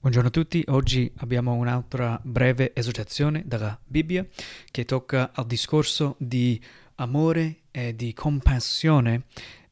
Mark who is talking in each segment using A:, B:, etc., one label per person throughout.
A: Buongiorno a tutti, oggi abbiamo un'altra breve esortazione dalla Bibbia che tocca al discorso di amore e di compassione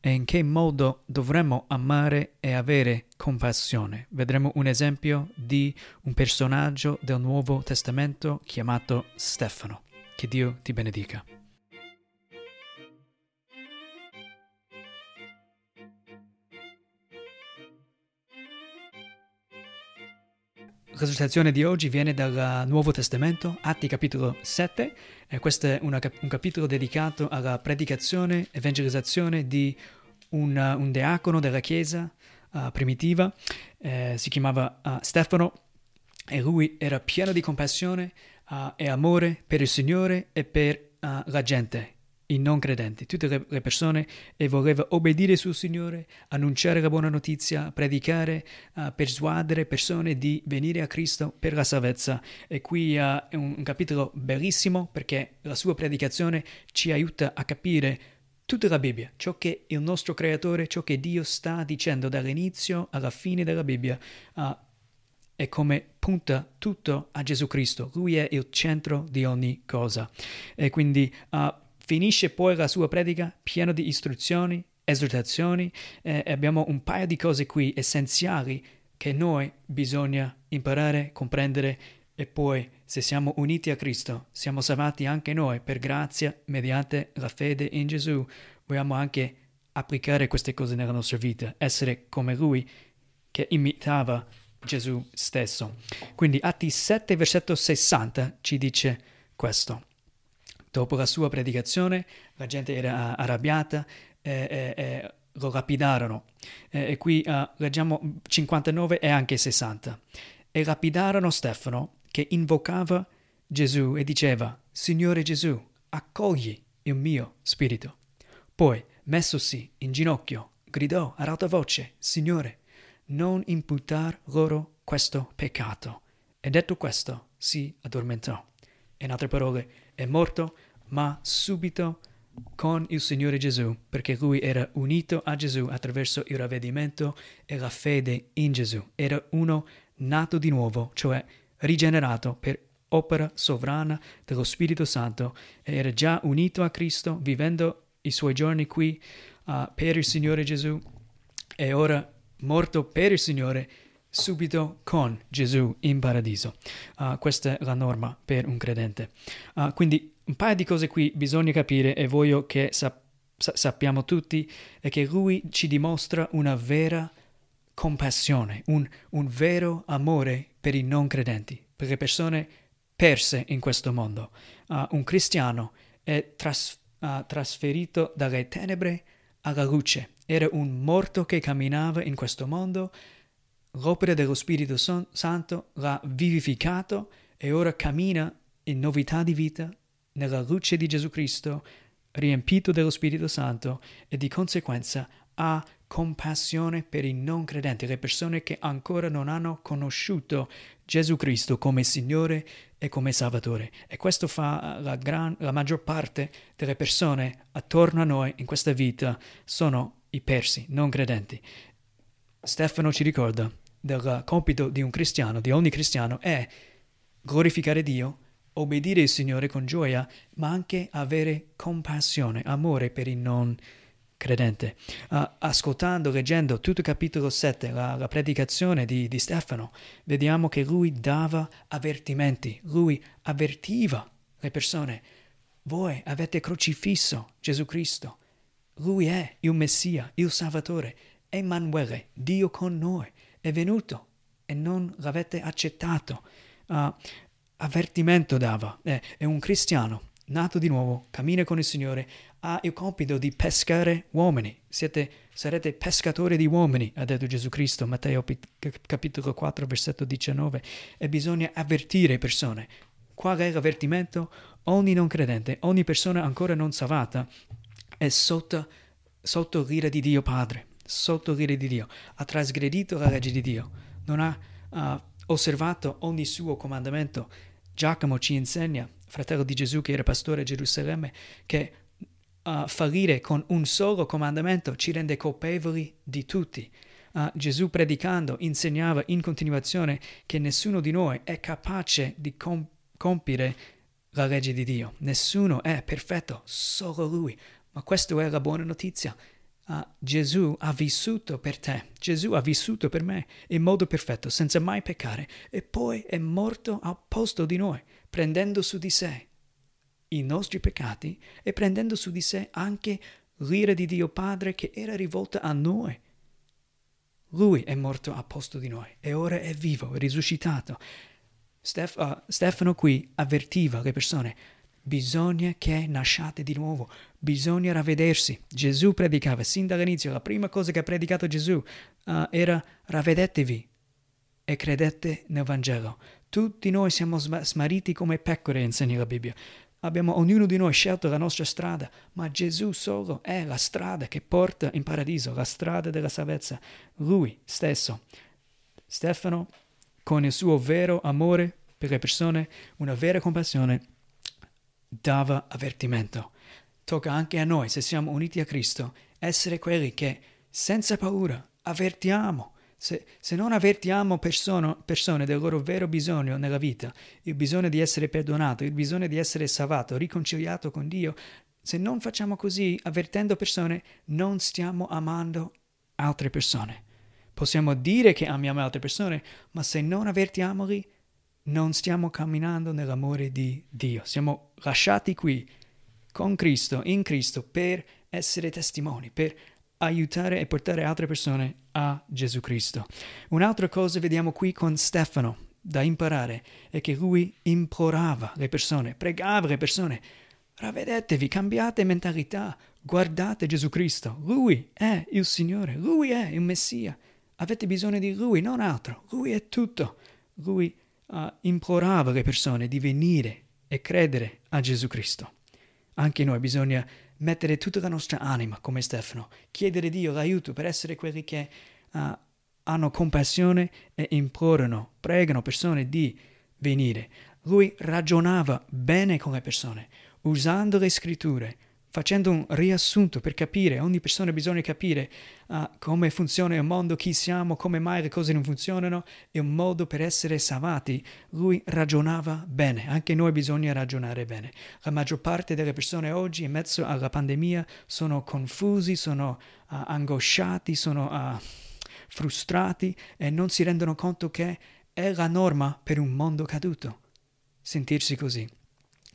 A: e in che modo dovremmo amare e avere compassione. Vedremo un esempio di un personaggio del Nuovo Testamento chiamato Stefano. Che Dio ti benedica. La citazione di oggi viene dal Nuovo Testamento, Atti capitolo 7, e questo è una, un capitolo dedicato alla predicazione, evangelizzazione di un, un diacono della Chiesa uh, primitiva, eh, si chiamava uh, Stefano, e lui era pieno di compassione uh, e amore per il Signore e per la gente i non credenti, tutte le persone, e voleva obbedire sul Signore, annunciare la buona notizia, predicare, uh, persuadere persone di venire a Cristo per la salvezza. E qui uh, è un, un capitolo bellissimo perché la sua predicazione ci aiuta a capire tutta la Bibbia, ciò che il nostro Creatore, ciò che Dio sta dicendo dall'inizio alla fine della Bibbia. Uh, e come punta tutto a Gesù Cristo. Lui è il centro di ogni cosa. E quindi uh, Finisce poi la sua predica piena di istruzioni, esortazioni e abbiamo un paio di cose qui essenziali che noi bisogna imparare, comprendere e poi se siamo uniti a Cristo siamo salvati anche noi per grazia mediante la fede in Gesù. Vogliamo anche applicare queste cose nella nostra vita, essere come Lui che imitava Gesù stesso. Quindi Atti 7 versetto 60 ci dice questo. Dopo la sua predicazione la gente era arrabbiata e, e, e lo lapidarono. E, e qui uh, leggiamo 59 e anche 60. E lapidarono Stefano che invocava Gesù e diceva, Signore Gesù, accogli il mio spirito. Poi, messosi in ginocchio, gridò ad alta voce, Signore, non imputar loro questo peccato. E detto questo, si addormentò. In altre parole, è morto, ma subito con il Signore Gesù, perché lui era unito a Gesù attraverso il ravvedimento e la fede in Gesù. Era uno nato di nuovo, cioè rigenerato per opera sovrana dello Spirito Santo era già unito a Cristo, vivendo i suoi giorni qui uh, per il Signore Gesù e ora morto per il Signore subito con Gesù in paradiso. Uh, questa è la norma per un credente. Uh, quindi un paio di cose qui bisogna capire e voglio che sap- sappiamo tutti è che lui ci dimostra una vera compassione, un, un vero amore per i non credenti, per le persone perse in questo mondo. Uh, un cristiano è tras- trasferito dalle tenebre alla luce. Era un morto che camminava in questo mondo L'opera dello Spirito Santo l'ha vivificato e ora cammina in novità di vita nella luce di Gesù Cristo, riempito dello Spirito Santo e di conseguenza ha compassione per i non credenti, le persone che ancora non hanno conosciuto Gesù Cristo come Signore e come Salvatore. E questo fa la, gran, la maggior parte delle persone attorno a noi in questa vita sono i persi, non credenti. Stefano ci ricorda del compito di un cristiano, di ogni cristiano, è glorificare Dio, obbedire il Signore con gioia, ma anche avere compassione, amore per il non credente. Uh, ascoltando, leggendo tutto il capitolo 7, la, la predicazione di, di Stefano, vediamo che lui dava avvertimenti, lui avvertiva le persone. Voi avete crocifisso Gesù Cristo. Lui è il Messia, il Salvatore, Emanuele, Dio con noi è venuto e non l'avete accettato. Uh, avvertimento dava, eh, è un cristiano, nato di nuovo, cammina con il Signore, ha il compito di pescare uomini. Siete, sarete pescatori di uomini, ha detto Gesù Cristo, Matteo capitolo 4, versetto 19, e bisogna avvertire persone. Qual è l'avvertimento? Ogni non credente, ogni persona ancora non salvata è sotto, sotto l'ira di Dio Padre sotto l'ira di Dio, ha trasgredito la legge di Dio, non ha uh, osservato ogni suo comandamento. Giacomo ci insegna, fratello di Gesù che era pastore a Gerusalemme, che uh, fallire con un solo comandamento ci rende colpevoli di tutti. Uh, Gesù predicando insegnava in continuazione che nessuno di noi è capace di com- compiere la legge di Dio. Nessuno è perfetto, solo Lui. Ma questa è la buona notizia. Uh, Gesù ha vissuto per te, Gesù ha vissuto per me in modo perfetto, senza mai peccare, e poi è morto al posto di noi, prendendo su di sé i nostri peccati e prendendo su di sé anche l'ira di Dio Padre che era rivolta a noi. Lui è morto al posto di noi e ora è vivo, è risuscitato. Stef- uh, Stefano qui avvertiva le persone, bisogna che nasciate di nuovo, bisogna ravvedersi. Gesù predicava sin dall'inizio, la prima cosa che ha predicato Gesù uh, era ravvedetevi e credete nel Vangelo. Tutti noi siamo smarriti come pecore, insegna la Bibbia. Abbiamo ognuno di noi scelto la nostra strada, ma Gesù solo è la strada che porta in paradiso, la strada della salvezza. Lui stesso. Stefano, con il suo vero amore per le persone, una vera compassione, dava avvertimento. Tocca anche a noi, se siamo uniti a Cristo, essere quelli che, senza paura, avvertiamo. Se, se non avvertiamo persone, persone del loro vero bisogno nella vita, il bisogno di essere perdonato, il bisogno di essere salvato, riconciliato con Dio, se non facciamo così, avvertendo persone, non stiamo amando altre persone. Possiamo dire che amiamo altre persone, ma se non avvertiamoli, non stiamo camminando nell'amore di Dio. Siamo lasciati qui con Cristo, in Cristo, per essere testimoni, per aiutare e portare altre persone a Gesù Cristo. Un'altra cosa vediamo qui con Stefano da imparare è che lui implorava le persone, pregava le persone, ravvedetevi, cambiate mentalità, guardate Gesù Cristo, lui è il Signore, lui è il Messia, avete bisogno di lui, non altro, lui è tutto, lui è uh, implorava le persone di venire e credere a Gesù Cristo. Anche noi bisogna mettere tutta la nostra anima come Stefano, chiedere Dio l'aiuto per essere quelli che uh, hanno compassione e implorano, pregano persone di venire. Lui ragionava bene con le persone, usando le scritture, facendo un riassunto per capire, ogni persona bisogna capire uh, come funziona il mondo, chi siamo, come mai le cose non funzionano, e un modo per essere salvati. Lui ragionava bene, anche noi bisogna ragionare bene. La maggior parte delle persone oggi, in mezzo alla pandemia, sono confusi, sono uh, angosciati, sono uh, frustrati e non si rendono conto che è la norma per un mondo caduto. Sentirsi così.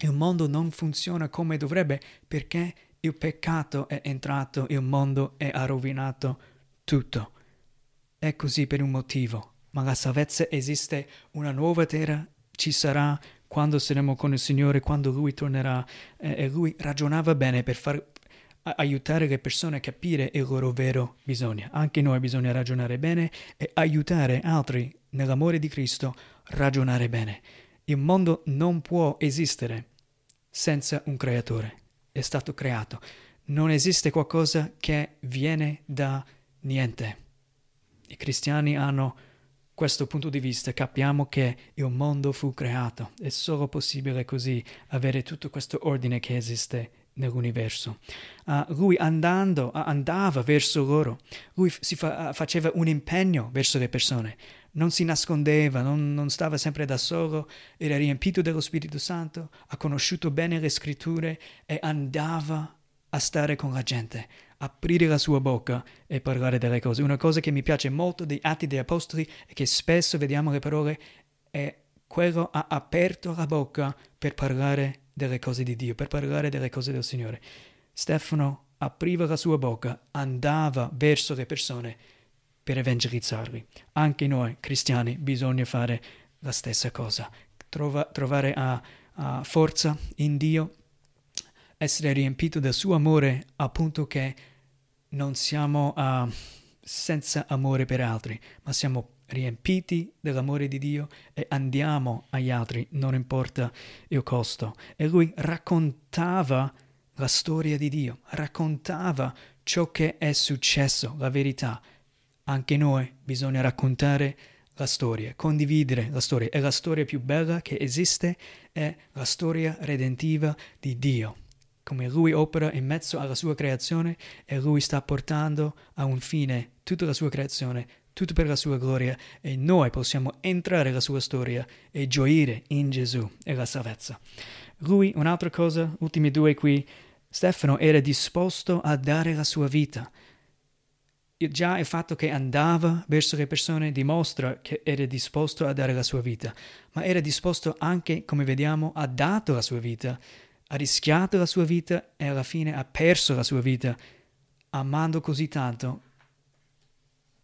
A: Il mondo non funziona come dovrebbe perché il peccato è entrato, il mondo e ha rovinato tutto. È così per un motivo, ma la salvezza esiste, una nuova terra ci sarà quando saremo con il Signore, quando Lui tornerà. e Lui ragionava bene per far aiutare le persone a capire il loro vero bisogno. Anche noi bisogna ragionare bene e aiutare altri nell'amore di Cristo a ragionare bene. Il mondo non può esistere senza un creatore. È stato creato. Non esiste qualcosa che viene da niente. I cristiani hanno questo punto di vista, capiamo che il mondo fu creato. È solo possibile così avere tutto questo ordine che esiste nell'universo. Uh, lui andando, uh, andava verso loro, lui si fa, faceva un impegno verso le persone non si nascondeva, non, non, stava sempre da solo, era riempito dello Spirito Santo, ha conosciuto bene le scritture e andava a stare con la gente, aprire la sua bocca e parlare delle cose. Una cosa che mi piace molto dei Atti degli Apostoli è che spesso vediamo le parole e quello ha aperto la bocca per parlare delle cose di Dio, per parlare delle cose del Signore. Stefano apriva la sua bocca, andava verso le persone per evangelizzarli. Anche noi cristiani bisogna fare la stessa cosa, Trova, trovare a, a forza in Dio, essere riempito del suo amore al punto che non siamo uh, senza amore per altri, ma siamo riempiti dell'amore di Dio e andiamo agli altri, non importa il costo. E lui raccontava la storia di Dio, raccontava ciò che è successo, la verità, anche noi bisogna raccontare la storia, condividere la storia. E la storia più bella che esiste è la storia redentiva di Dio. come Lui opera in mezzo alla sua creazione e Lui sta portando a un fine tutta la sua creazione, tutto per la sua gloria e noi possiamo entrare nella sua storia e gioire in Gesù e la salvezza. Lui, un'altra cosa, ultimi due qui, Stefano era disposto a dare la sua vita. Già il fatto che andava verso le persone dimostra che era disposto a dare la sua vita, ma era disposto anche, come vediamo, ha dato la sua vita, ha rischiato la sua vita e alla fine ha perso la sua vita, amando così tanto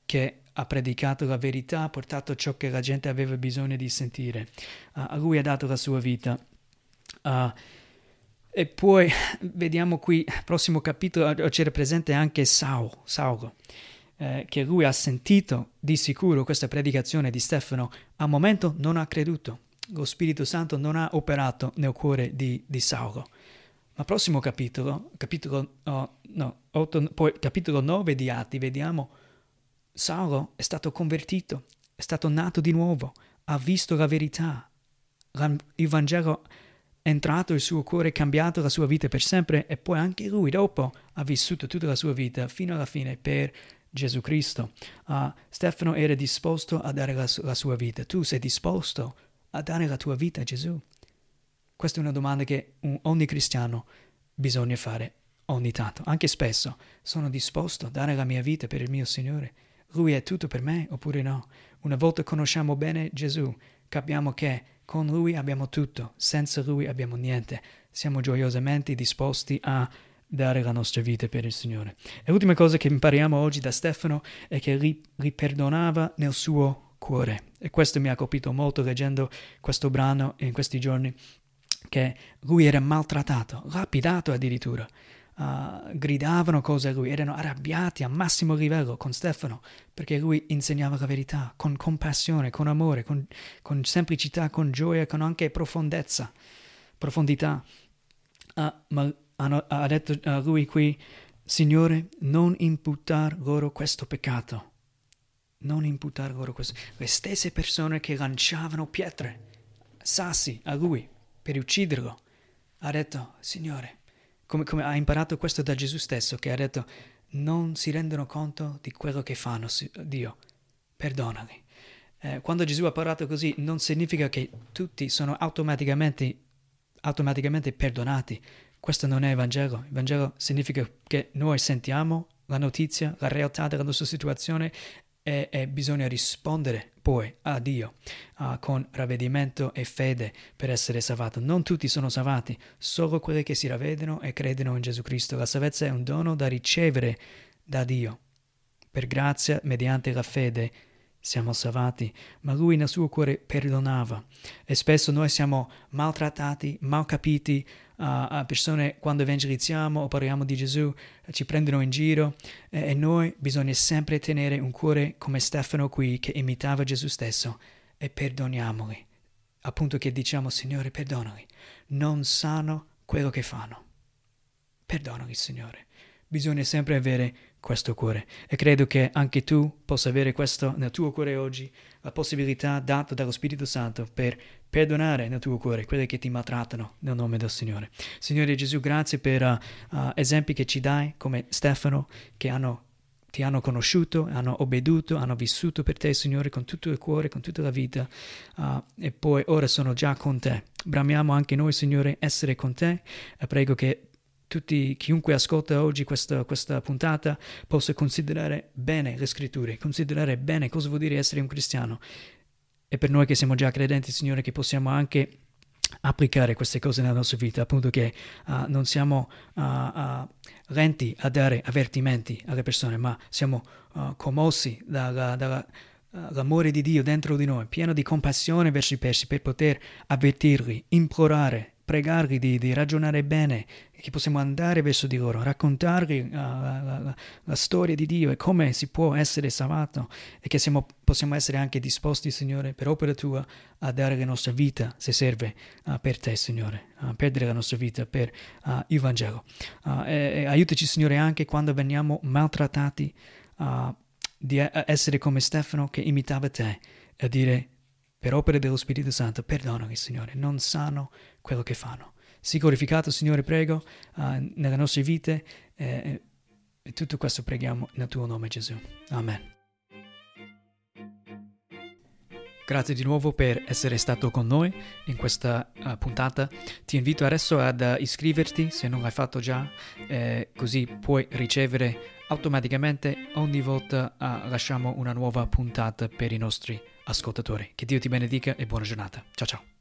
A: che ha predicato la verità, ha portato ciò che la gente aveva bisogno di sentire. Uh, a lui ha dato la sua vita. Uh, e poi vediamo qui, prossimo capitolo, c'era presente anche Saulo, Saulo eh, che lui ha sentito di sicuro questa predicazione di Stefano, al momento non ha creduto. Lo Spirito Santo non ha operato nel cuore di, di Saulo. Ma prossimo capitolo, capitolo, oh, no, 8, poi capitolo 9 di Atti, vediamo Saulo è stato convertito, è stato nato di nuovo, ha visto la verità, il Vangelo entrato nel suo cuore, cambiato la sua vita per sempre e poi anche lui dopo ha vissuto tutta la sua vita fino alla fine per Gesù Cristo. Uh, Stefano era disposto a dare la, la sua vita. Tu sei disposto a dare la tua vita a Gesù? Questa è una domanda che un, ogni cristiano bisogna fare ogni tanto, anche spesso. Sono disposto a dare la mia vita per il mio Signore? Lui è tutto per me oppure no? Una volta conosciamo bene Gesù, capiamo che con Lui abbiamo tutto, senza Lui abbiamo niente. Siamo gioiosamente disposti a dare la nostra vita per il Signore. E l'ultima cosa che impariamo oggi da Stefano è che riperdonava nel suo cuore. E questo mi ha colpito molto leggendo questo brano in questi giorni, che lui era maltrattato, lapidato addirittura uh, gridavano cose a lui, erano arrabbiati a massimo livello con Stefano perché lui insegnava la verità con compassione, con amore, con, con semplicità, con gioia, con anche profondezza, profondità. Uh, ma hanno, ha detto a lui qui, Signore, non imputar loro questo peccato. Non imputar loro questo. Le stesse persone che lanciavano pietre, sassi a lui per ucciderlo, ha detto, Signore, come, come ha imparato questo da Gesù stesso, che ha detto non si rendono conto di quello che fanno, Dio, perdonali. Eh, quando Gesù ha parlato così non significa che tutti sono automaticamente, automaticamente perdonati. Questo non è il Vangelo. Il Vangelo significa che noi sentiamo la notizia, la realtà della nostra situazione e, e bisogna rispondere poi a Dio uh, con ravvedimento e fede per essere salvato. Non tutti sono salvati, solo quelli che si ravvedono e credono in Gesù Cristo. La salvezza è un dono da ricevere da Dio. Per grazia, mediante la fede, siamo salvati, ma lui nel suo cuore perdonava. E spesso noi siamo maltrattati, mal capiti, a persone quando evangelizziamo o parliamo di Gesù ci prendono in giro e, noi bisogna sempre tenere un cuore come Stefano qui che imitava Gesù stesso e perdoniamoli. Appunto che diciamo Signore perdonali, non sanno quello che fanno. Perdonali Signore. Bisogna sempre avere questo cuore. E credo che anche tu possa avere questo nel tuo cuore oggi, la possibilità data dallo Spirito Santo per perdonare nel tuo cuore quelli che ti maltrattano nel nome del Signore. Signore Gesù, grazie per uh, uh, esempi che ci dai, come Stefano, che hanno ti hanno conosciuto, hanno obbedito, hanno vissuto per te, Signore, con tutto il cuore, con tutta la vita, uh, e poi ora sono già con te. Bramiamo anche noi, Signore, essere con te. E prego che tutti, chiunque ascolta oggi questa, questa, puntata possa considerare bene le scritture, considerare bene cosa vuol dire essere un cristiano. E per noi che siamo già credenti, Signore, che possiamo anche applicare queste cose nella nostra vita, appunto che uh, non siamo uh, uh, lenti a dare avvertimenti alle persone, ma siamo commossi dalla, dalla l'amore di Dio dentro di noi, pieno di compassione verso i persi per poter avvertirli, implorare, pregarli di, di, ragionare bene, che possiamo andare verso di loro, raccontargli uh, la, la, la, storia di Dio e come si può essere salvato e che siamo, possiamo essere anche disposti, Signore, per opera Tua a dare la nostra vita, se serve, uh, per Te, Signore, a perdere la nostra vita per uh, il Vangelo. E, e aiutaci, Signore, anche quando veniamo maltrattati, di essere come Stefano che imitava Te, e a dire per opera dello Spirito Santo, perdonami, Signore, non sanno quello che fanno. Sii glorificato, Signore, prego, uh, nelle nostre vite. Eh, e tutto questo preghiamo nel tuo nome, Gesù. Amen. Grazie di nuovo per essere stato con noi in questa uh, puntata. Ti invito adesso ad uh, iscriverti se non l'hai fatto già, eh, così puoi ricevere automaticamente ogni volta uh, lasciamo una nuova puntata per i nostri ascoltatori. Che Dio ti benedica e buona giornata. Ciao ciao.